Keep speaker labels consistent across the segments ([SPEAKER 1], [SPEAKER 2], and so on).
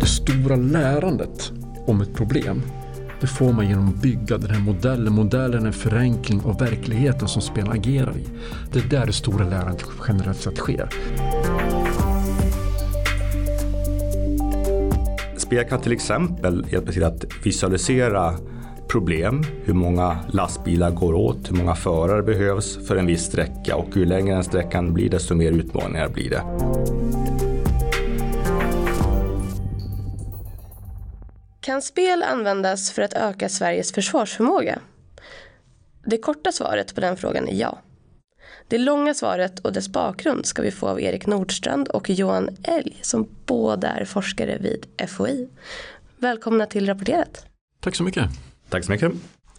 [SPEAKER 1] Det stora lärandet om ett problem det får man genom att bygga den här modellen. Modellen är en förenkling av verkligheten som spelen agerar i. Det är där det stora lärandet generellt sett sker.
[SPEAKER 2] Spel kan till exempel hjälpa till att visualisera problem, hur många lastbilar går åt, hur många förare behövs för en viss sträcka och ju längre den sträckan blir desto mer utmaningar blir det.
[SPEAKER 3] Kan spel användas för att öka Sveriges försvarsförmåga? Det korta svaret på den frågan är ja. Det långa svaret och dess bakgrund ska vi få av Erik Nordstrand och Johan Elg som båda är forskare vid FOI. Välkomna till Rapporterat.
[SPEAKER 1] Tack så mycket.
[SPEAKER 2] Tack så mycket.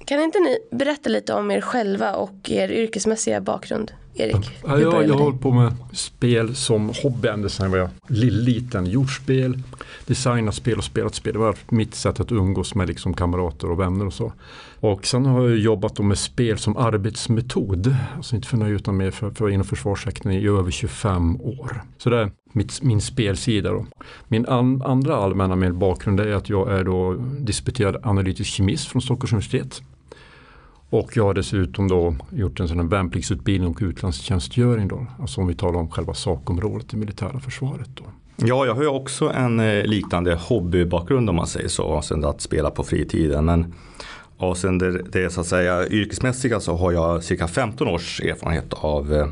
[SPEAKER 3] Kan inte ni berätta lite om er själva och er yrkesmässiga bakgrund? Erik,
[SPEAKER 1] ja, jag, har hållit på med spel som hobby ända sedan jag var liten. Gjort spel, designat spel och spelat spel. Det var mitt sätt att umgås med liksom kamrater och vänner och så. Och sen har jag jobbat med spel som arbetsmetod. Alltså inte för nöje utan mer för, för inom försvarssektorn i över 25 år. Så det mitt, min spelsida. Då. Min an, andra allmänna med bakgrund är att jag är då disputerad analytisk kemist från Stockholms universitet. Och jag har dessutom då gjort en sån värnpliktsutbildning och utlandstjänstgöring då. Alltså om vi talar om själva sakområdet i militära försvaret då.
[SPEAKER 2] Ja, jag har ju också en eh, liknande hobbybakgrund om man säger så. Sen att spela på fritiden. Men och sen det, det så att säga yrkesmässiga så har jag cirka 15 års erfarenhet av eh,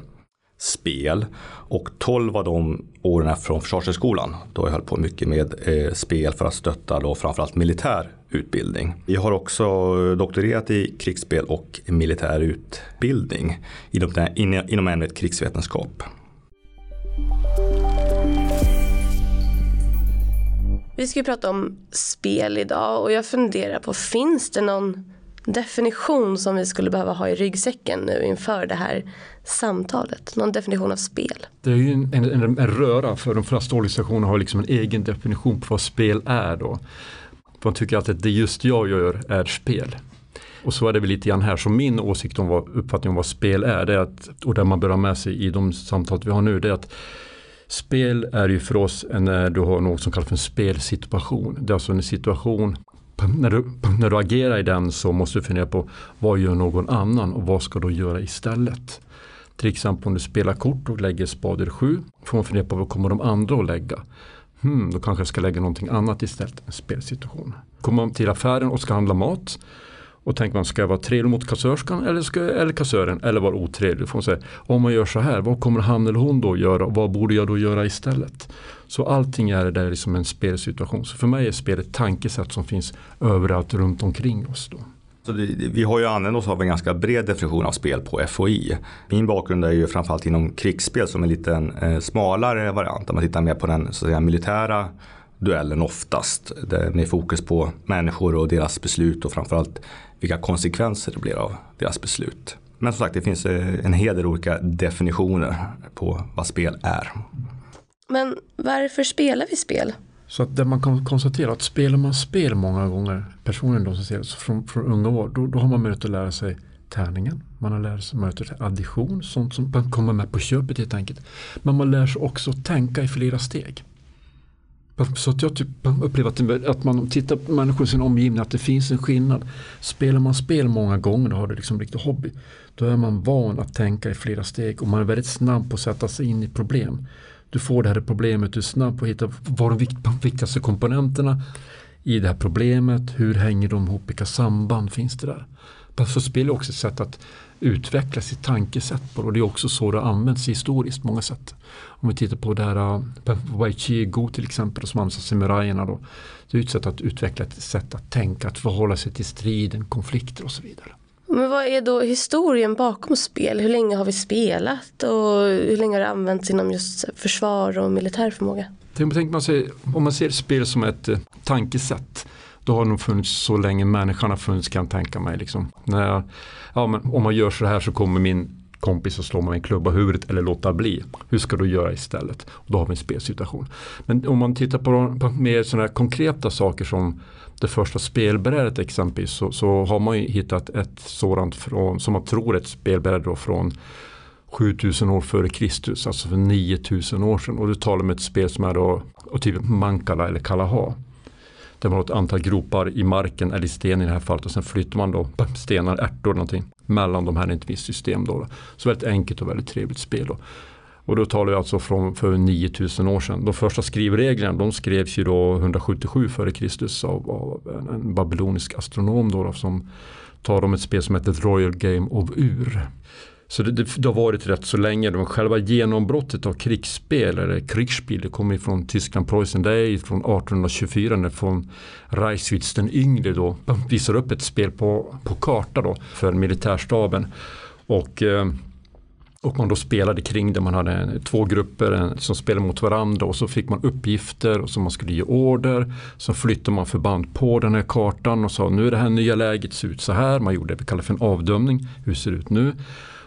[SPEAKER 2] spel. Och 12 av de åren från Försvarshögskolan. Då jag höll på mycket med eh, spel för att stötta då framförallt militär utbildning. Jag har också eh, doktorerat i krigsspel och militär utbildning inom, inom ämnet krigsvetenskap.
[SPEAKER 3] Vi ska ju prata om spel idag och jag funderar på finns det någon definition som vi skulle behöva ha i ryggsäcken nu inför det här samtalet? Någon definition av spel?
[SPEAKER 1] Det är ju en, en, en röra för de flesta organisationer har liksom en egen definition på vad spel är då. Man tycker att det just jag gör är spel. Och så är det väl lite grann här. Så min åsikt om vad, uppfattning om vad spel är, det är att, och det man bör ha med sig i de samtal vi har nu, det är att spel är ju för oss när eh, du har något som kallas för en spelsituation. Det är alltså en situation när du, när du agerar i den så måste du fundera på vad gör någon annan och vad ska du göra istället. Till exempel om du spelar kort och lägger spader 7 får man fundera på vad kommer de andra att lägga. Hmm, då kanske jag ska lägga någonting annat istället. En spelsituation. Kommer man till affären och ska handla mat och tänker man, ska jag vara trevlig mot kassörskan eller, ska, eller kassören eller vara otrevlig? Får man säga, om man gör så här, vad kommer han eller hon då göra och vad borde jag då göra istället? Så allting är där liksom en spelsituation. Så för mig är spel ett tankesätt som finns överallt runt omkring oss. Då.
[SPEAKER 2] Så det, vi har ju använt oss av en ganska bred definition av spel på FOI. Min bakgrund är ju framförallt inom krigsspel som en liten eh, smalare variant. Där man tittar mer på den så att säga, militära duellen oftast. Med fokus på människor och deras beslut och framförallt vilka konsekvenser det blir av deras beslut. Men som sagt det finns eh, en hel del olika definitioner på vad spel är.
[SPEAKER 3] Men varför spelar vi spel?
[SPEAKER 1] Så att det man kan konstatera att spelar man spel många gånger, personligen de som ser det, från, från unga år, då, då har man möjlighet att lära sig tärningen. Man har lärt sig möjlighet till addition, sånt som kommer med på köpet helt enkelt. Men man lär sig också tänka i flera steg. Så att jag typ upplever att, att man tittar på människor i sin omgivning att det finns en skillnad. Spelar man spel många gånger och har det liksom riktigt hobby. Då är man van att tänka i flera steg och man är väldigt snabb på att sätta sig in i problem. Du får det här problemet, du är snabb på att hitta vad de viktigaste komponenterna i det här problemet. Hur hänger de ihop? Vilka samband finns det där? Puzzlespel är också ett sätt att utveckla sitt tankesätt på och det är också så det används historiskt på många sätt. Om vi tittar på det här eh, Waichigo till exempel som används av samurajerna då. Det är ett sätt att utveckla ett sätt att tänka, att förhålla sig till striden, konflikter och så vidare.
[SPEAKER 3] Men vad är då historien bakom spel? Hur länge har vi spelat och hur länge har det använts inom just försvar och militär förmåga?
[SPEAKER 1] Tänk man sig, om man ser spel som ett eh, tankesätt då har det nog funnits så länge människan har funnits kan jag tänka mig. Liksom. När jag, ja, men om man gör så här så kommer min kompis och slå man en klubba huvudet eller låta bli. Hur ska du göra istället? Och då har vi en spelsituation. Men om man tittar på, på mer sådana konkreta saker som det första spelbrädet exempelvis så, så, har man ju hittat ett sådant från, som man tror ett spelbräde då från 7000 år före Kristus, alltså för 9000 år sedan. Och du talar om ett spel som är då, och typ Mankala eller Kalaha. Det var ett antal gropar i marken eller i sten i det här fallet och sen flyttar man då stenar, ärtor någonting mellan de här i ett visst system. Då. Så väldigt enkelt och väldigt trevligt spel. Då. Och då talar vi alltså från för 9000 år sedan. De första skrivreglerna de skrevs ju då 177 f.Kr. Av, av en babylonisk astronom då, då som tar om ett spel som heter Royal Game of Ur. Så det, det, det, har varit rätt så länge. Men själva genombrottet av krigsspel eller krigsspel det kommer från Tyskland, Preussen. Det är från 1824 när von Reichswitz den yngre då visar upp ett spel på, på karta då för militärstaben. Och eh, och man då spelade kring det. Man hade två grupper som spelade mot varandra och så fick man uppgifter och så man skulle ge order. Så flyttade man förband på den här kartan och sa nu är det här nya läget ser ut så här. Man gjorde det vi kallar för en avdömning. Hur ser det ut nu?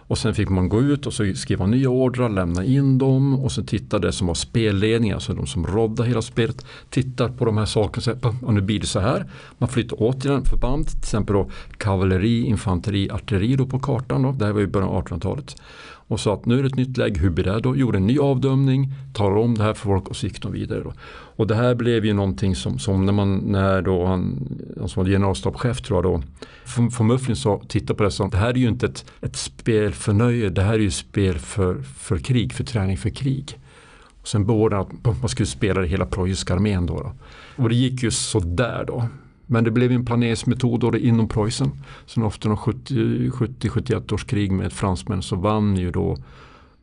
[SPEAKER 1] Och sen fick man gå ut och så skriva nya ordrar, lämna in dem och sen titta det som var spelledning, alltså de som rådde hela spelet. Tittar på de här sakerna och säger och nu blir det så här. Man flyttar återigen förband, till exempel då kavalleri, infanteri, artilleri då på kartan. Då. Det här var ju början av 1800-talet och sa att nu är det ett nytt läge, hur blir det då? Gjorde en ny avdömning, talade om det här för folk och så gick de vidare. Då. Och det här blev ju någonting som, som när man, när då han, han som var generalstabschef tror jag då, von Mufflin sa, titta på det som, det här är ju inte ett, ett spel för nöje, det här är ju spel för, för krig, för träning för krig. Och sen beordrade att man skulle spela det hela preussiska armén då, då. Och det gick ju sådär då. Men det blev en planeringsmetod då inom Preussen. Sen efter 70-71 års krig med fransmän så vann ju då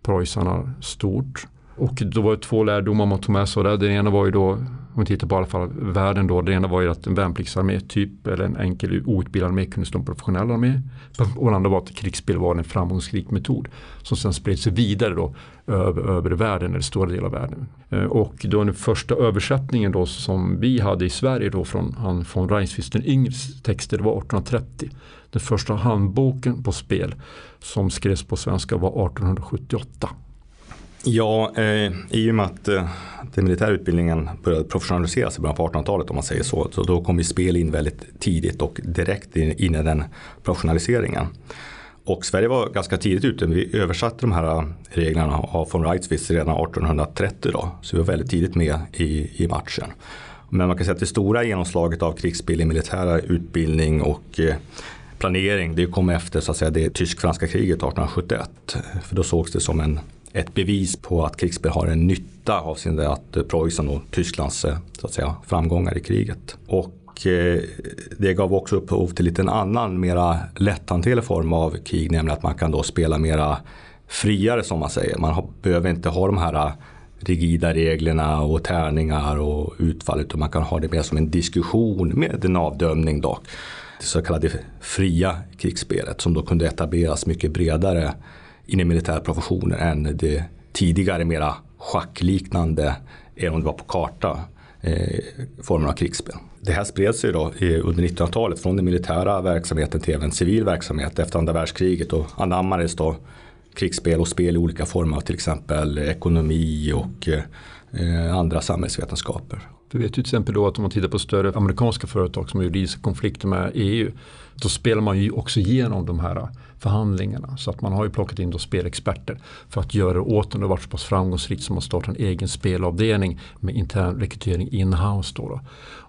[SPEAKER 1] preussarna stort. Och då var det två lärdomar man tog med sig. Det ena var ju då, om vi tittar på i alla fall världen då. Det ena var ju att en värnpliktsarmé typ eller en enkel outbildad armé kunde stå en professionell armé. Och det andra var att krigsspel var en framgångsrik metod. Som sen spred sig vidare då över, över världen eller stora delar av världen. Eh, och då den första översättningen då som vi hade i Sverige då från, han, von Reinsfist den yngres texter det var 1830. Den första handboken på spel som skrevs på svenska var 1878.
[SPEAKER 2] Ja, eh, i och med att eh, den militära utbildningen började professionaliseras i början på 1800-talet om man säger så. Så då kom ju spel in väldigt tidigt och direkt in, in i den professionaliseringen. Och Sverige var ganska tidigt ute. Vi översatte de här eh, reglerna av von Reitzwitz redan 1830. Då, så vi var väldigt tidigt med i, i matchen. Men man kan säga att det stora genomslaget av krigsspel i militär utbildning och eh, planering det kom efter så att säga, det tysk-franska kriget 1871. För då sågs det som en ett bevis på att krigsspel har en nytta avseende att eh, Preussen och Tysklands eh, så att säga, framgångar i kriget. Och eh, det gav också upphov till lite en annan mera lätthanterlig form av krig, nämligen att man kan då spela mera friare som man säger. Man behöver inte ha de här rigida reglerna och tärningar och utfall utan man kan ha det mer som en diskussion med en avdömning dock. Det så kallade fria krigsspelet som då kunde etableras mycket bredare inom militära professioner än det tidigare mera schackliknande, även om det var på karta, eh, formen av krigsspel. Det här spred sig då under 1900-talet från den militära verksamheten till även civil verksamhet efter andra världskriget och anammades då krigsspel och spel i olika former, till exempel ekonomi och eh, andra samhällsvetenskaper.
[SPEAKER 1] Du vet ju till exempel då att om man tittar på större amerikanska företag som har juridiska konflikter med EU. Då spelar man ju också igenom de här förhandlingarna. Så att man har ju plockat in då spelexperter för att göra det åt den Det har varit så pass framgångsrikt som att starta en egen spelavdelning med intern rekrytering in-house. Då, då.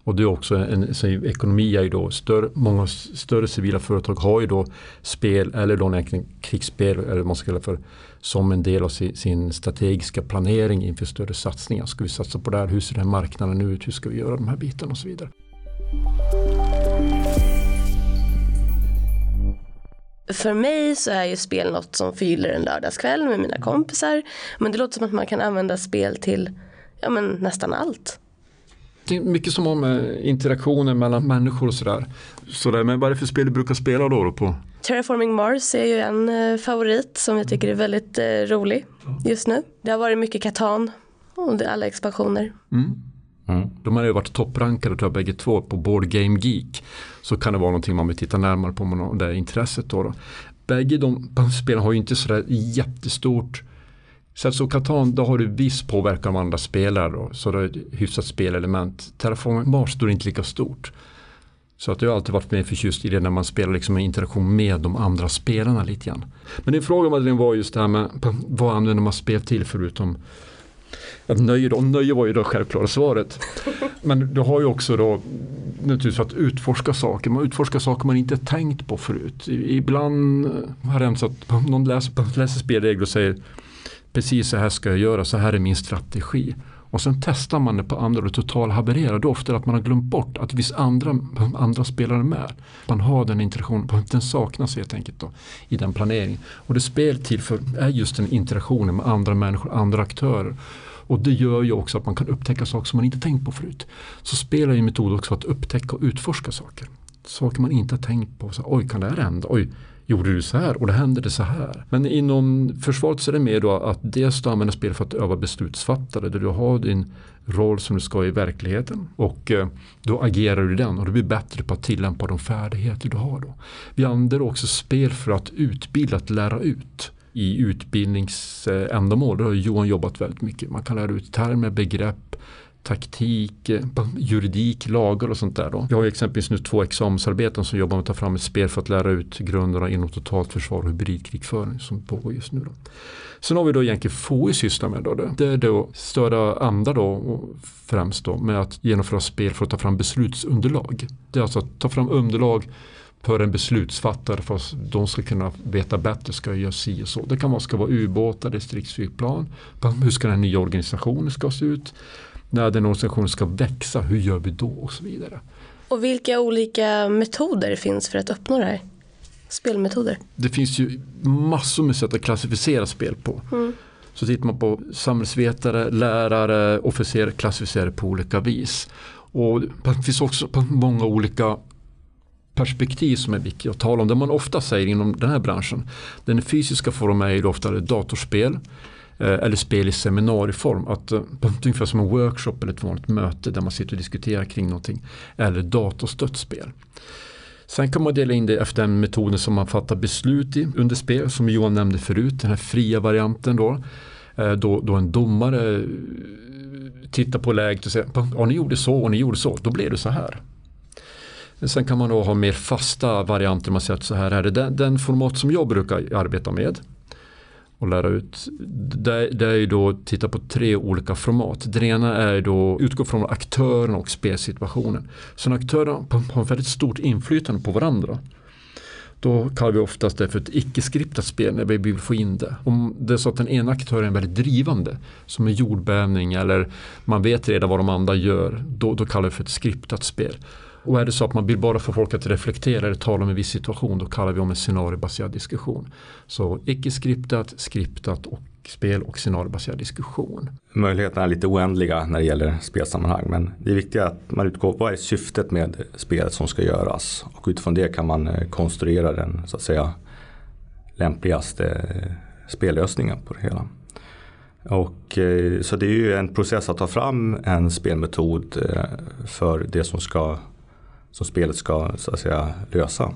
[SPEAKER 1] Och det är också en, så ekonomi är ju då större, många större civila företag har ju då spel eller då egentligen krigsspel eller vad man ska kalla för som en del av sin, sin, strategiska planering inför större satsningar. Ska vi satsa på det här? Hur ser den marknaden ut? Hur ska vi göra de här bitarna och så vidare.
[SPEAKER 3] För mig så är ju spel något som fyller en lördagskväll med mina kompisar. Men det låter som att man kan använda spel till ja, men nästan allt.
[SPEAKER 1] Det är mycket som om eh, interaktioner mellan människor och sådär. sådär. Men vad är det för spel du brukar spela då, då på?
[SPEAKER 3] Terraforming Mars är ju en eh, favorit som jag tycker är väldigt eh, rolig just nu. Det har varit mycket Katan och alla expansioner. Mm.
[SPEAKER 1] Mm. De har ju varit topprankade tror jag bägge två på Board Game Geek. Så kan det vara någonting man vill titta närmare på med det intresset. Då, då. Bägge de spelen har ju inte sådär jättestort så så Catan, då har du viss påverkan av andra spelare då, så det är ett hyfsat spelelement. Terraform Mars då är inte lika stort. Så att jag har alltid varit mer förtjust i det när man spelar liksom en interaktion med de andra spelarna lite grann. Men din fråga Madeleine var just det här med vad använder man spel till förutom att nöje, då, nöje var ju det självklara svaret. Men du har ju också då naturligtvis att utforska saker. Man utforskar saker man inte tänkt på förut. Ibland eh, har det hänt så att någon läser, läser spelregler och säger precis så här ska jag göra, så här är min strategi. Och sen testar man det på andra och det totalhavererar. Då ofta att man har glömt bort att det finns andra, andra spelare med. Man har den interaktionen, den saknas helt enkelt då, i den planeringen. Och det spel till för är just den interaktionen med andra människor, andra aktörer. Och det gör ju också att man kan upptäcka saker som man inte tänkt på förut. Så spelar ju metod också att upptäcka och utforska saker. Saker man inte har tänkt på. Så, Oj, kan det här hända? Oj, gjorde du så här och det hände det så här. Men inom försvaret så är det mer då att dels du använder spel för att öva beslutsfattare där du har din roll som du ska i verkligheten och eh, då agerar du i den och du blir bättre på att tillämpa de färdigheter du har då. Vi använder också spel för att utbilda, att lära ut i utbildningsändamål. Då har Johan jobbat väldigt mycket. Man kan lära ut termer, begrepp, taktik, juridik, lagar och sånt där. Då. Vi har exempelvis nu två examensarbeten som jobbar med att ta fram ett spel för att lära ut grunderna inom totalt försvar och hybridkrigföring som pågår just nu. Då. Sen har vi då egentligen FOI sysslar med då. Det är då stödja andra då främst då med att genomföra spel för att ta fram beslutsunderlag. Det är alltså att ta fram underlag för en beslutsfattare för att de ska kunna veta bättre, ska jag göra si och så. Det kan vara, ska vara ubåtar, distriktsflygplan, hur ska den nya organisationen ska se ut, när den organisationen ska växa, hur gör vi då och så vidare.
[SPEAKER 3] Och vilka olika metoder finns för att uppnå det här? Spelmetoder?
[SPEAKER 1] Det finns ju massor med sätt att klassificera spel på. Mm. Så tittar man på samhällsvetare, lärare, officerare klassificerar på olika vis. Och det finns också många olika perspektiv som är viktigt att tala om. Det man ofta säger inom den här branschen. Den fysiska formen är ju ofta datorspel eh, eller spel i seminarieform. Att, eh, ungefär som en workshop eller ett vanligt möte där man sitter och diskuterar kring någonting. Eller datorstött spel. Sen kan man dela in det efter den metoden som man fattar beslut i under spel. Som Johan nämnde förut, den här fria varianten då. Eh, då, då en domare tittar på läget och säger ja, ni gjorde så och ni gjorde så, då blev det så här. Sen kan man då ha mer fasta varianter. Man säger att så här är det. Den, den format som jag brukar arbeta med och lära ut. Det, det är ju då att titta på tre olika format. Det ena är då utgå från aktören och spelsituationen. Så när aktörerna har väldigt stort inflytande på varandra då kallar vi oftast det för ett icke-skriptat spel när vi vill få in det. Om det är så att den ena aktören är väldigt drivande, som en jordbävning eller man vet redan vad de andra gör, då, då kallar vi för ett skriptat spel. Och är det så att man vill bara få folk att reflektera eller tala om en viss situation då kallar vi om en scenariobaserad diskussion. Så icke-skriptat, skriptat och spel och scenariobaserad diskussion.
[SPEAKER 2] Möjligheterna är lite oändliga när det gäller spelsammanhang men det är viktigt att man utgår vad är syftet med spelet som ska göras och utifrån det kan man eh, konstruera den så att säga lämpligaste eh, spellösningen på det hela. Och, eh, så det är ju en process att ta fram en spelmetod för det som ska som spelet ska så att säga, lösa.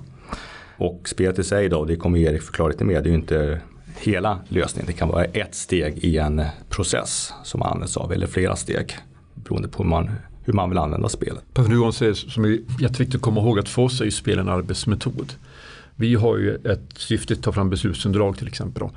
[SPEAKER 2] Och spelet i sig då, det kommer Erik förklara lite mer, det är ju inte hela lösningen. Det kan vara ett steg i en process som man används av eller flera steg beroende på hur man, hur man vill använda spelet.
[SPEAKER 1] Per Nuon säger som är jätteviktigt att komma ihåg att för oss är ju spel en arbetsmetod. Vi har ju ett syfte att ta fram beslutsunderlag till exempel. Då.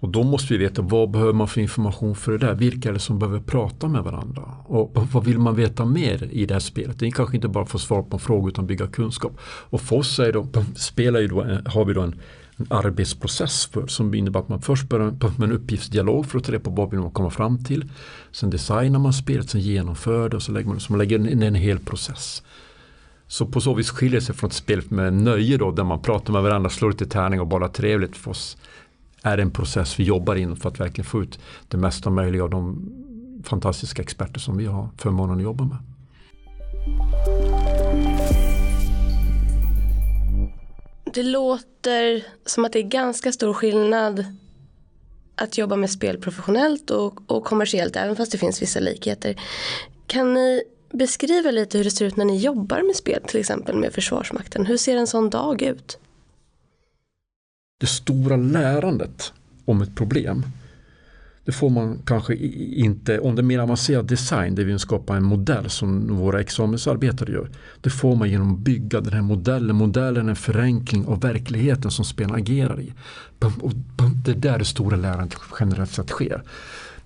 [SPEAKER 1] Och då måste vi veta vad behöver man för information för det där? Vilka är det som behöver prata med varandra? Och vad vill man veta mer i det här spelet? Det är kanske inte bara få svar på en fråga utan bygga kunskap. Och för oss är då, spelar ju då, eh, har vi då en, en arbetsprocess för, som innebär att man först börjar med en uppgiftsdialog för att ta reda på vad vill man komma fram till. Sen designar man spelet, sen genomför det och så lägger man, så man lägger in en hel process. Så på så vis skiljer sig från ett spel med nöje då där man pratar med varandra, slår lite tärning och bara trevligt för oss är en process vi jobbar in för att verkligen få ut det mesta möjliga av de fantastiska experter som vi har förmånen att jobba med.
[SPEAKER 3] Det låter som att det är ganska stor skillnad att jobba med spel professionellt och, och kommersiellt även fast det finns vissa likheter. Kan ni beskriva lite hur det ser ut när ni jobbar med spel till exempel med Försvarsmakten? Hur ser en sån dag ut?
[SPEAKER 1] Det stora lärandet om ett problem. det får man kanske inte, om det är mer avancerad design, där vi skapar en modell som våra examensarbetare gör. Det får man genom att bygga den här modellen. Modellen är en förenkling av verkligheten som spelarna agerar i. Och det är där det stora lärandet generellt sett sker.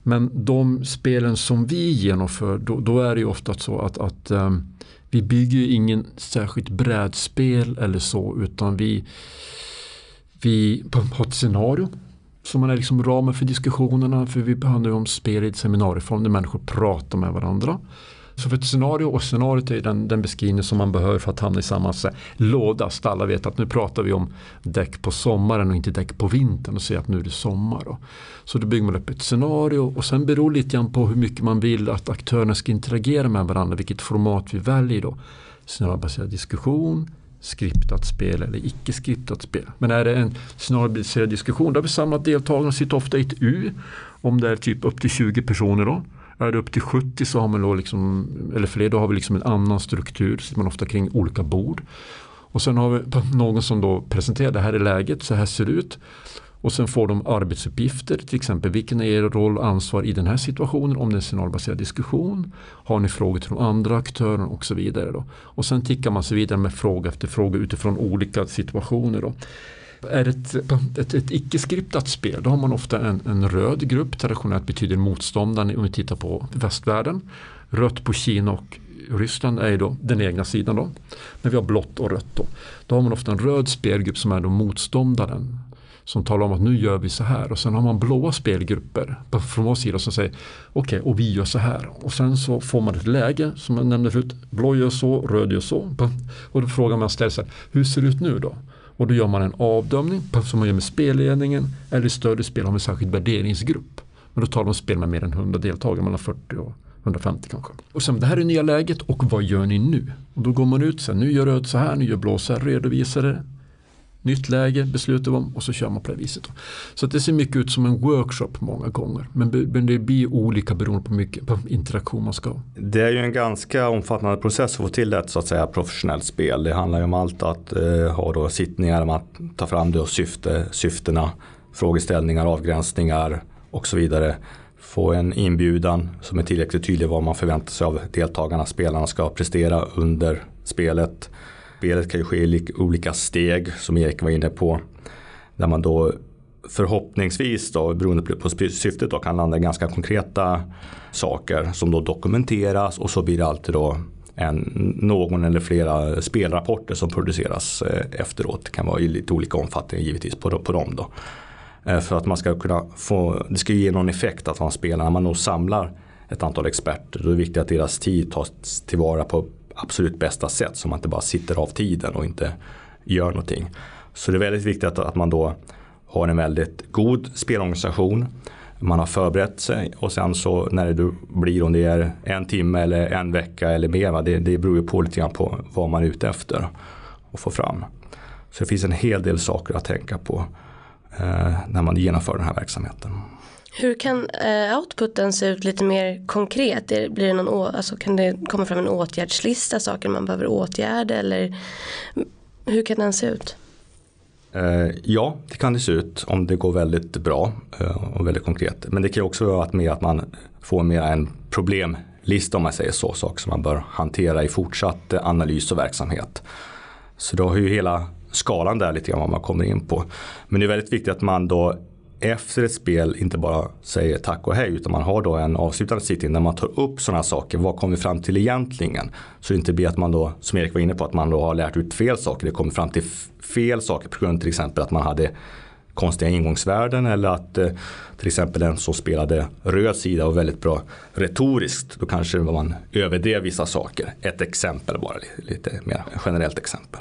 [SPEAKER 1] Men de spelen som vi genomför, då, då är det ju ofta så att, att um, vi bygger ju ingen särskilt brädspel eller så utan vi, vi har ett scenario som är liksom ramen för diskussionerna för vi behandlar ju om spel i ett seminarieform där människor pratar med varandra. Så för ett scenario och scenariot är den, den beskrivning som man behöver för att hamna i samma så här, låda. Så alla vet att nu pratar vi om däck på sommaren och inte däck på vintern och säger att nu är det sommar. Då. Så då bygger man upp ett scenario och sen beror lite grann på hur mycket man vill att aktörerna ska interagera med varandra, vilket format vi väljer då. Scenariobaserad diskussion, skriptat spel eller icke skriptat spel. Men är det en scenariobaserad diskussion, då har vi samlat deltagarna och sitter ofta i ett U. Om det är typ upp till 20 personer då. Är det upp till 70 så har man då liksom, eller fler, då har vi liksom en annan struktur. Sitter man ofta kring olika bord. Och sen har vi någon som då presenterar det här är läget, så här ser det ut. Och sen får de arbetsuppgifter, till exempel vilken är er roll och ansvar i den här situationen om det är en scenariobaserad diskussion. Har ni frågor till de andra aktörerna och så vidare. Då. Och sen tickar man sig vidare med fråga efter fråga utifrån olika situationer. Då. Är det ett, ett, ett icke-skriptat spel då har man ofta en, en röd grupp, traditionellt betyder motståndaren om vi tittar på västvärlden. Rött på Kina och Ryssland är då den egna sidan då. Men vi har blått och rött då. Då har man ofta en röd spelgrupp som är då motståndaren som talar om att nu gör vi så här och sen har man blåa spelgrupper från vår sida som säger okej okay, och vi gör så här och sen så får man ett läge som jag nämnde förut blå gör så, röd gör så och då frågar man sig hur ser det ut nu då? Och då gör man en avdömning som man gör med spelledningen eller i större spel har man en särskild värderingsgrupp. Men då talar man om spel med mer än 100 deltagare, mellan 40 och 150 kanske. Och sen det här är nya läget och vad gör ni nu? Och då går man ut så här, nu gör röd så här, nu gör blå så här, redovisar det nytt läge, beslutar vi om och så kör man på det viset. Så det ser mycket ut som en workshop många gånger. Men, det blir olika beroende på mycket på interaktion man ska ha.
[SPEAKER 2] Det är ju en ganska omfattande process att få till ett så att säga professionellt spel. Det handlar ju om allt att eh, ha då sittningar, att ta fram då syfte, syftena, frågeställningar, avgränsningar och så vidare. Få en inbjudan som är tillräckligt tydlig vad man förväntar sig av deltagarna, spelarna ska prestera under spelet spelet kan ju ske i olika steg som Erik var inne på. Där man då förhoppningsvis då, beroende på syftet då, kan landa i ganska konkreta saker som då dokumenteras och så blir det alltid då en, någon eller flera spelrapporter som produceras eh, efteråt. Det kan vara i lite olika omfattning givetvis på, på dem. Då. Eh, för att man ska kunna få, det ska ge någon effekt att man spelar. När man då samlar ett antal experter då är det viktigt att deras tid tas tillvara på absolut bästa sätt så man inte bara sitter av tiden och inte gör någonting. Så det är väldigt viktigt att, att man då har en väldigt god spelorganisation. Man har förberett sig och sen så när det blir om det är en timme eller en vecka eller mer. Det, det beror ju på lite grann på vad man är ute efter och få fram. Så det finns en hel del saker att tänka på eh, när man genomför den här verksamheten.
[SPEAKER 3] Hur kan eh, outputen se ut lite mer konkret? Blir det någon, alltså, kan det komma fram en åtgärdslista, saker man behöver åtgärda eller hur kan den se ut?
[SPEAKER 2] Eh, ja, det kan det se ut om det går väldigt bra eh, och väldigt konkret. Men det kan också vara med att man får mer en problemlista om man säger så, saker som man bör hantera i fortsatt analys och verksamhet. Så då har ju hela skalan där lite grann vad man kommer in på. Men det är väldigt viktigt att man då efter ett spel inte bara säger tack och hej utan man har då en avslutande sittning där man tar upp sådana saker. Vad kom vi fram till egentligen? Så det inte blir att man då, som Erik var inne på, att man då har lärt ut fel saker. Det kommer fram till fel saker på grund av till exempel att man hade konstiga ingångsvärden eller att eh, till exempel den som spelade röd sida var väldigt bra retoriskt. Då kanske man överdrev vissa saker. Ett exempel bara, lite mer generellt exempel.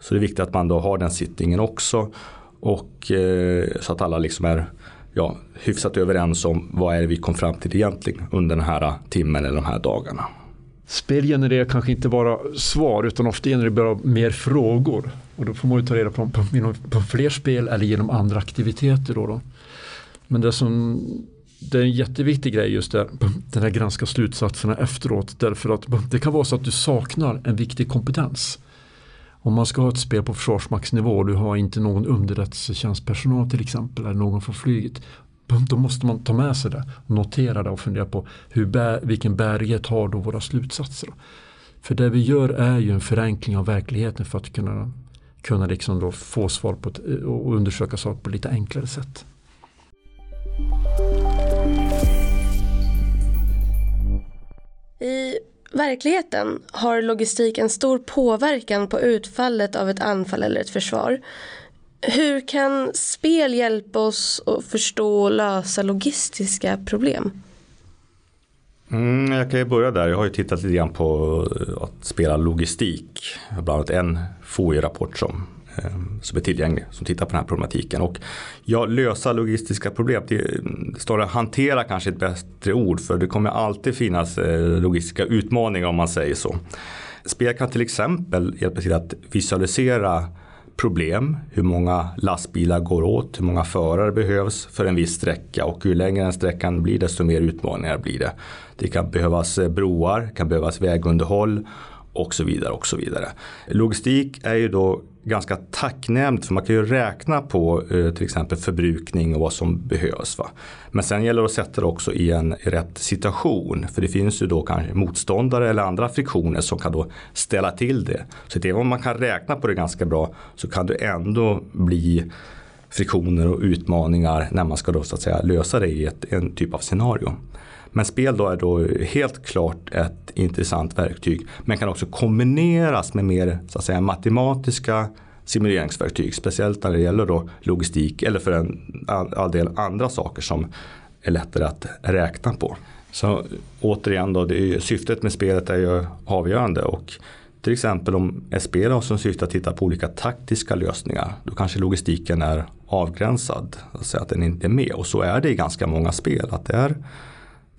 [SPEAKER 2] Så det är viktigt att man då har den sittningen också och eh, så att alla liksom är ja, hyfsat överens om vad är det vi kom fram till egentligen under den här eh, timmen eller de här dagarna.
[SPEAKER 1] Spel genererar kanske inte bara svar utan ofta genererar det mer frågor. Och då får man ju ta reda på, på, på, på fler spel eller genom andra aktiviteter. Då, då. Men det som det är en jätteviktig grej just det, den här granska slutsatserna efteråt. Därför att det kan vara så att du saknar en viktig kompetens. Om man ska ha ett spel på försvarsmaktsnivå och du har inte någon underrättelsetjänstpersonal till exempel eller någon från flyget. då måste man ta med sig det, notera det och fundera på hur bär, vilken bärighet har då våra slutsatser. För det vi gör är ju en förenkling av verkligheten för att kunna, kunna liksom då få svar på ett, och undersöka saker på lite enklare sätt.
[SPEAKER 3] I verkligheten har logistik en stor påverkan på utfallet av ett anfall eller ett försvar. Hur kan spel hjälpa oss att förstå och lösa logistiska problem?
[SPEAKER 2] Mm, jag kan ju börja där. Jag har ju tittat lite grann på eh, att spela logistik. Bland annat en FOI-rapport som, Ehm, som är tillgänglig som tittar på den här problematiken. Och ja, lösa logistiska problem. Det står mm, att hantera kanske ett bättre ord för det kommer alltid finnas eh, logistiska utmaningar om man säger så. Spel kan till exempel hjälpa till att visualisera problem, hur många lastbilar går åt, hur många förare behövs för en viss sträcka och ju längre den sträckan blir desto mer utmaningar blir det. Det kan behövas eh, broar, kan behövas vägunderhåll och så vidare och så vidare. Logistik är ju då ganska tacknämligt för man kan ju räkna på eh, till exempel förbrukning och vad som behövs. Va? Men sen gäller det att sätta det också i en rätt situation för det finns ju då kanske motståndare eller andra friktioner som kan då ställa till det. Så även om man kan räkna på det ganska bra så kan det ändå bli friktioner och utmaningar när man ska då så att säga lösa det i ett, en typ av scenario. Men spel då är då helt klart ett intressant verktyg. Men kan också kombineras med mer så att säga, matematiska simuleringsverktyg. Speciellt när det gäller då logistik eller för en all del andra saker som är lättare att räkna på. Så återigen då, är, syftet med spelet är ju avgörande. Och till exempel om ett spel har som syfte att titta på olika taktiska lösningar. Då kanske logistiken är avgränsad. Alltså att den inte är med. Och så är det i ganska många spel. Att det är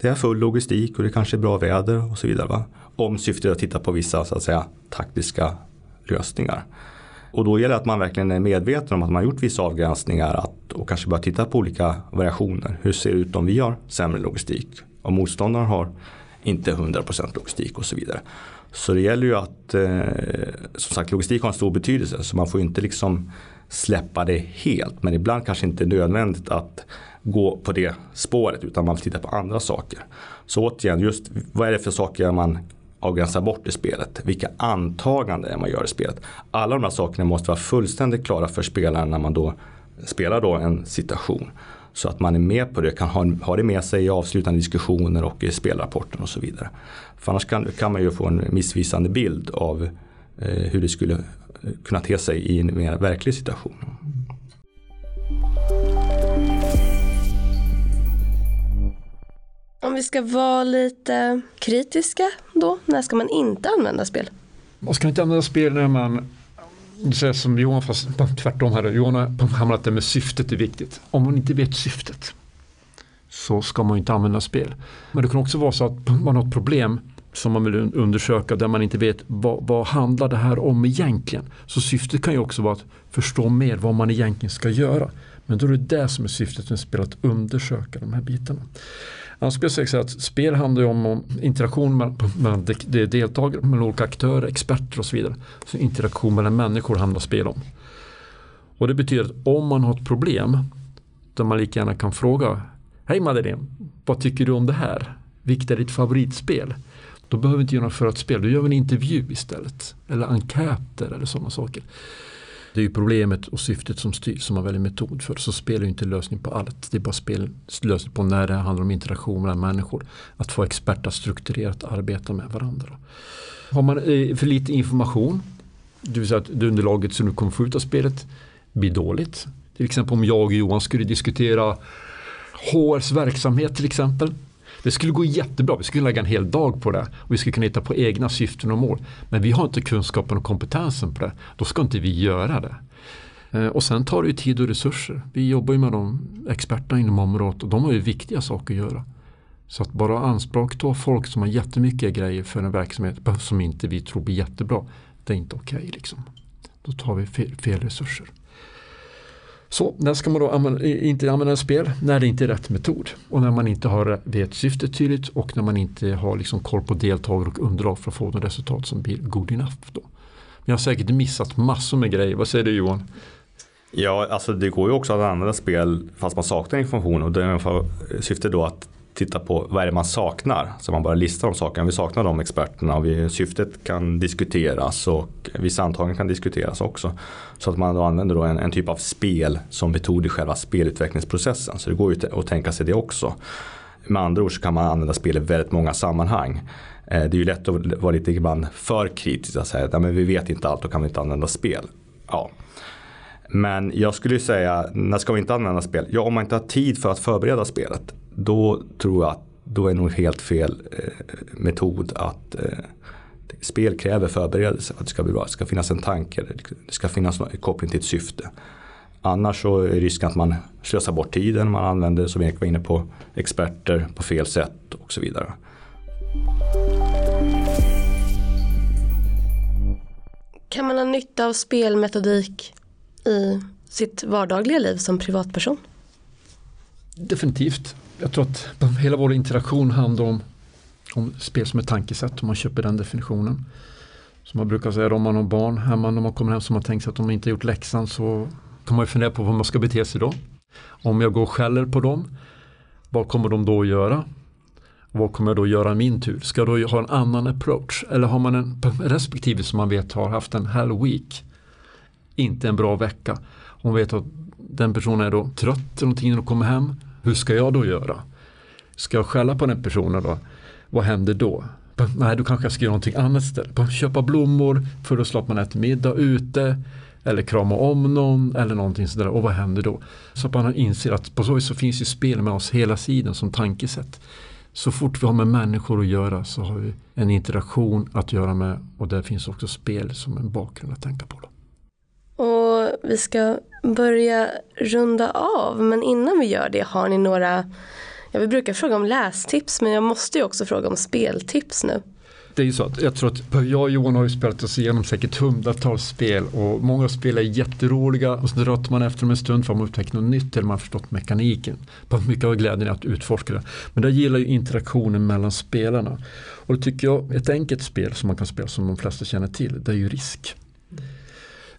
[SPEAKER 2] det är full logistik och det kanske är bra väder och så vidare. Va? Om syftet är att titta på vissa så att säga, taktiska lösningar. Och då gäller det att man verkligen är medveten om att man har gjort vissa avgränsningar att, och kanske börja titta på olika variationer. Hur ser det ut om vi har sämre logistik? Om motståndaren har inte 100% logistik och så vidare. Så det gäller ju att, eh, som sagt logistik har en stor betydelse så man får inte liksom släppa det helt. Men ibland kanske inte är nödvändigt att gå på det spåret utan man vill titta på andra saker. Så återigen, just vad är det för saker man avgränsar bort i spelet? Vilka antaganden är man gör i spelet? Alla de här sakerna måste vara fullständigt klara för spelaren när man då spelar då en situation. Så att man är med på det, kan ha, ha det med sig i avslutande diskussioner och i spelrapporten och så vidare. För annars kan, kan man ju få en missvisande bild av eh, hur det skulle eh, kunna te sig i en mer verklig situation.
[SPEAKER 3] Om vi ska vara lite kritiska då, när ska man inte använda spel?
[SPEAKER 1] Man ska inte använda spel när man säger som Johan, fast tvärtom här. Johan har hamnat där med syftet är viktigt. Om man inte vet syftet så ska man inte använda spel. Men det kan också vara så att man har ett problem som man vill undersöka där man inte vet vad, vad handlar det här om egentligen. Så syftet kan ju också vara att förstå mer vad man egentligen ska göra. Men då är det det som är syftet med spel, att undersöka de här bitarna. Jag skulle säga att spel handlar om interaktion mellan de deltagare, mellan olika aktörer, experter och så vidare. Så interaktion mellan människor handlar spel om. Och det betyder att om man har ett problem där man lika gärna kan fråga Hej Madeleine, vad tycker du om det här? Vilket är ditt favoritspel? Då behöver vi inte genomföra ett spel, då gör vi en intervju istället. Eller enkäter eller sådana saker. Det är ju problemet och syftet som styr som man väljer metod för. Så spel är ju inte lösning på allt. Det är bara spel, lösning på när det handlar om interaktion mellan människor. Att få experter att strukturerat arbeta med varandra. Har man eh, för lite information, det vill säga att det underlaget som du kommer få ut av spelet blir dåligt. Till exempel om jag och Johan skulle diskutera HRs verksamhet till exempel. Det skulle gå jättebra, vi skulle lägga en hel dag på det och vi skulle kunna hitta på egna syften och mål. Men vi har inte kunskapen och kompetensen på det. Då ska inte vi göra det. Eh, och sen tar det ju tid och resurser. Vi jobbar ju med de experterna inom området och de har ju viktiga saker att göra. Så att bara anspråk ta folk som har jättemycket grejer för en verksamhet som inte vi tror blir jättebra. Det är inte okej okay, liksom. Då tar vi fel, fel resurser. Så när ska man då använda, inte använda spel? När det inte är rätt metod och när man inte har vet syftet tydligt och när man inte har liksom koll på deltagare och underlag för att få de resultat som blir good enough. Då. Vi har säkert missat massor med grejer. Vad säger du Johan?
[SPEAKER 2] Ja, alltså det går ju också att använda spel fast man saknar information och det är syftet då att titta på vad är det man saknar. Så man bara listar de sakerna. Vi saknar de experterna och vi, syftet kan diskuteras och vissa antaganden kan diskuteras också. Så att man då använder då en, en typ av spel som metod i själva spelutvecklingsprocessen. Så det går ju att tänka sig det också. Med andra ord så kan man använda spel i väldigt många sammanhang. Eh, det är ju lätt att vara lite ibland för kritisk och säga att vi vet inte allt, då kan vi inte använda spel. Ja. Men jag skulle ju säga, när ska vi inte använda spel? Ja, om man inte har tid för att förbereda spelet då tror jag att då är nog helt fel eh, metod att eh, spel kräver förberedelse för att det ska bli bra. Det ska finnas en tanke, det ska finnas en koppling till ett syfte. Annars så är risken att man slösar bort tiden, man använder som Erik var inne på experter på fel sätt och så vidare.
[SPEAKER 3] Kan man ha nytta av spelmetodik i sitt vardagliga liv som privatperson?
[SPEAKER 1] Definitivt jag tror att hela vår interaktion handlar om, om spel som ett tankesätt om man köper den definitionen. Som man brukar säga om man har barn hemma när man kommer hem som har tänkt sig att de inte gjort läxan så kan man ju fundera på hur man ska bete sig då. Om jag går och skäller på dem, vad kommer de då att göra? Vad kommer jag då göra i min tur? Ska jag då ha en annan approach? Eller har man en respektive som man vet har haft en hell week, inte en bra vecka. Hon vet att den personen är då trött eller någonting när de kommer hem hur ska jag då göra? Ska jag skälla på den personen då? Vad händer då? Nej, då kanske jag ska göra någonting annat istället. Köpa blommor, föreslå att man äter middag ute eller krama om någon eller någonting sådär. Och vad händer då? Så att man inser att på så vis så finns ju spel med oss hela tiden som tankesätt. Så fort vi har med människor att göra så har vi en interaktion att göra med och där finns också spel som en bakgrund att tänka på. Då.
[SPEAKER 3] Och vi ska börja runda av men innan vi gör det har ni några, ja vi brukar fråga om lästips men jag måste ju också fråga om speltips nu.
[SPEAKER 1] Det är ju så att jag tror att jag och Johan har ju spelat oss igenom säkert hundratals spel och många spel är jätteroliga och så rötter man efter dem en stund för att man upptäcker något nytt eller man har förstått mekaniken. Mycket av glädjen är att utforska det. Men det gillar ju interaktionen mellan spelarna. Och då tycker jag ett enkelt spel som man kan spela som de flesta känner till det är ju Risk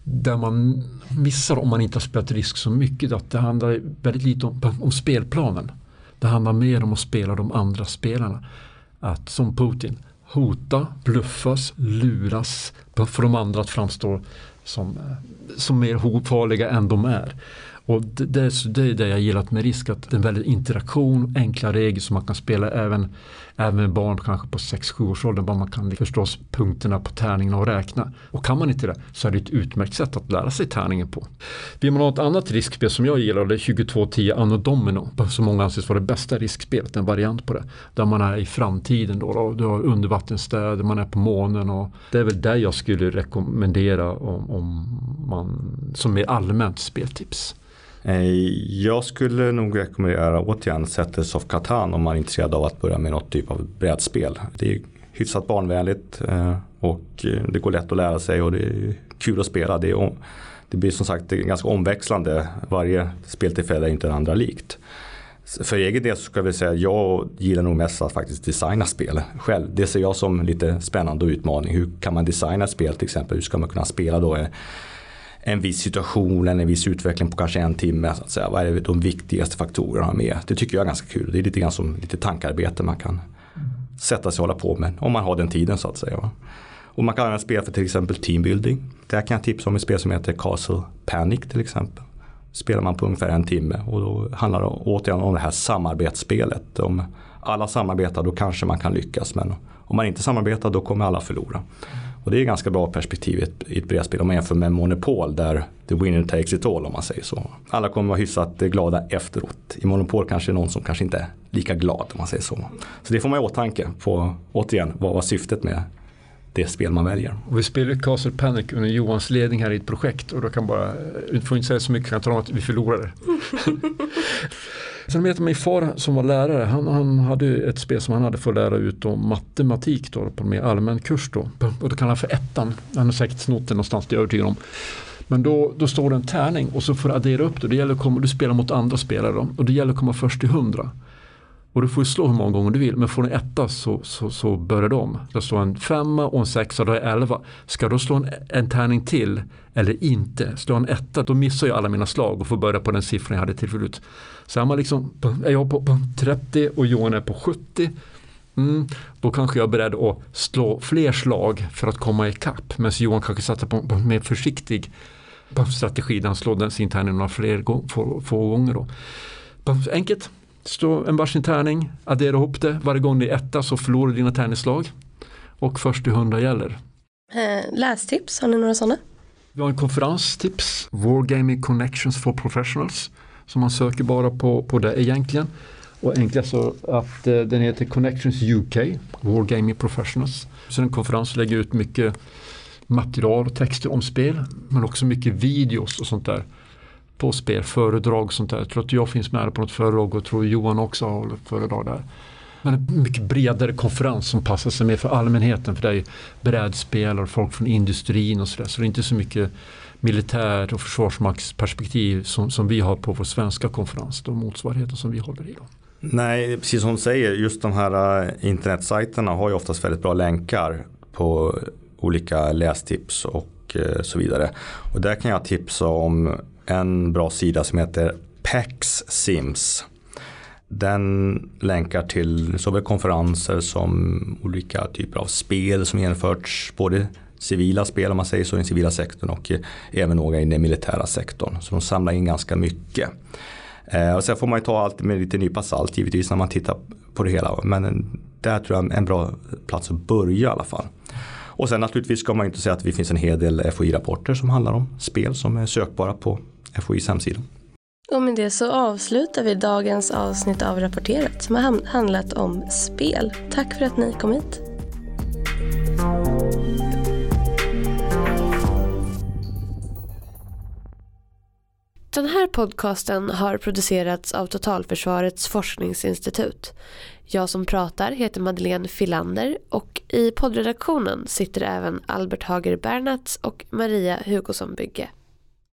[SPEAKER 1] där man missar om man inte har spelat risk så mycket att det handlar väldigt lite om, om spelplanen. Det handlar mer om att spela de andra spelarna. Att som Putin hota, bluffas, luras, för de andra att framstå som, eh, som mer farliga än de är. Och det, det, det är det jag gillat med risk, att det är en väldigt interaktion, enkla regler som man kan spela även, även barn kanske på 6-7 års ålder, bara man kan förstås punkterna på tärningen och räkna. Och kan man inte det så är det ett utmärkt sätt att lära sig tärningen på. Vill man ha ett annat riskspel som jag gillar, det är 2210 Anno Domino, som många anses vara det bästa riskspelet, en variant på det. Där man är i framtiden då, då. du har undervattensstäder, man är på månen och det är väl det jag skulle rekommendera om, om man som mer allmänt speltips.
[SPEAKER 2] Eh, jag skulle nog rekommendera återigen Settlers of Catan om man är intresserad av att börja med något typ av brädspel. Det är hyfsat barnvänligt eh, och eh, det går lätt att lära sig och det är kul att spela. Det, är, det blir som sagt ganska omväxlande. Varje speltillfälle är inte det andra likt. För egen del så ska jag säga att jag gillar nog mest att faktiskt designa spel själv. Det ser jag som lite spännande och utmaning. Hur kan man designa ett spel till exempel? Hur ska man kunna spela då en viss situation, eller en viss utveckling på kanske en timme. Så att säga. Vad är de viktigaste faktorerna med? Det tycker jag är ganska kul. Det är lite grann som lite tankarbete man kan sätta sig och hålla på med om man har den tiden så att säga. Och man kan använda spel för till exempel teambuilding. Där kan jag tipsa om ett spel som heter Castle Panic till exempel. Spelar man på ungefär en timme och då handlar det återigen om det här samarbetsspelet. Om alla samarbetar då kanske man kan lyckas men om man inte samarbetar då kommer alla förlora. Och det är ganska bra perspektiv i ett, i ett brädspel om man jämför med Monopol där the winner takes it all om man säger så. Alla kommer vara hyfsat glada efteråt. I Monopol kanske någon som kanske inte är lika glad om man säger så. Så det får man i åtanke på, återigen, vad var syftet med det spel man väljer.
[SPEAKER 1] Och vi spelar Castle Panic under Johans ledning här i ett projekt och då kan bara, du får inte säga så mycket, kan jag tala om att vi förlorade. Sen vet jag min far som var lärare, han, han hade ett spel som han hade fått lära ut om matematik då, på en mer allmän kurs då. Och det kallar han för ettan. Han har säkert snott det någonstans, det är jag övertygad om. Men då, då står det en tärning och så får du addera upp det. det gäller att komma, du spelar mot andra spelare då, och det gäller att komma först till hundra. Och du får ju slå hur många gånger du vill men får du en etta så, så, så börjar de om. Det slår en femma och en sexa, då är elva. Ska du slå en, en tärning till eller inte? Slår en etta, då missar jag alla mina slag och får börja på den siffran jag hade till förut. Så är, man liksom, är jag på, på 30 och Johan är på 70 Mm, då kanske jag är beredd att slå fler slag för att komma ikapp. Medan Johan kanske satsar på, en mer försiktig strategi där han slår sin tärning några fler få, få gånger. Då. Enkelt, slå en varsin tärning, addera ihop det. Varje gång det är etta så förlorar du dina tärningsslag. Och först till hundra gäller.
[SPEAKER 3] Eh, lästips, har ni några sådana?
[SPEAKER 1] Vi har en konferenstips, Wargaming Connections for Professionals. Som man söker bara på, på det egentligen. Och enklast så att eh, den heter Connections UK, Wargaming Professionals. Så en konferens lägger ut mycket material och texter om spel. Men också mycket videos och sånt där på spel, föredrag och sånt där. Jag tror att jag finns med på något föredrag och tror Johan också har föredrag där. Men en mycket bredare konferens som passar sig mer för allmänheten. För det är brädspel och folk från industrin och sådär. Så det är inte så mycket militär och försvarsmaktsperspektiv som, som vi har på vår svenska konferens. De motsvarigheter som vi håller i. Då.
[SPEAKER 2] Nej, precis som du säger, just de här eh, internetsajterna har ju oftast väldigt bra länkar på olika lästips och eh, så vidare. Och där kan jag tipsa om en bra sida som heter PAX Sims. Den länkar till såväl konferenser som olika typer av spel som genomförts. Både civila spel om man säger så i den civila sektorn och eh, även några i den militära sektorn. Så de samlar in ganska mycket. Eh, och sen får man ju ta allt med lite nypa salt givetvis när man tittar på det hela. Men eh, där tror jag är en bra plats att börja i alla fall. Och sen naturligtvis ska man inte säga att det finns en hel del FOI-rapporter som handlar om spel som är sökbara på FOIs hemsida.
[SPEAKER 3] Och med det så avslutar vi dagens avsnitt av Rapporterat som har handlat om spel. Tack för att ni kom hit. Den här podcasten har producerats av Totalförsvarets forskningsinstitut. Jag som pratar heter Madeleine Filander och i poddredaktionen sitter även Albert Hager Bernats och Maria Hugosson Bygge.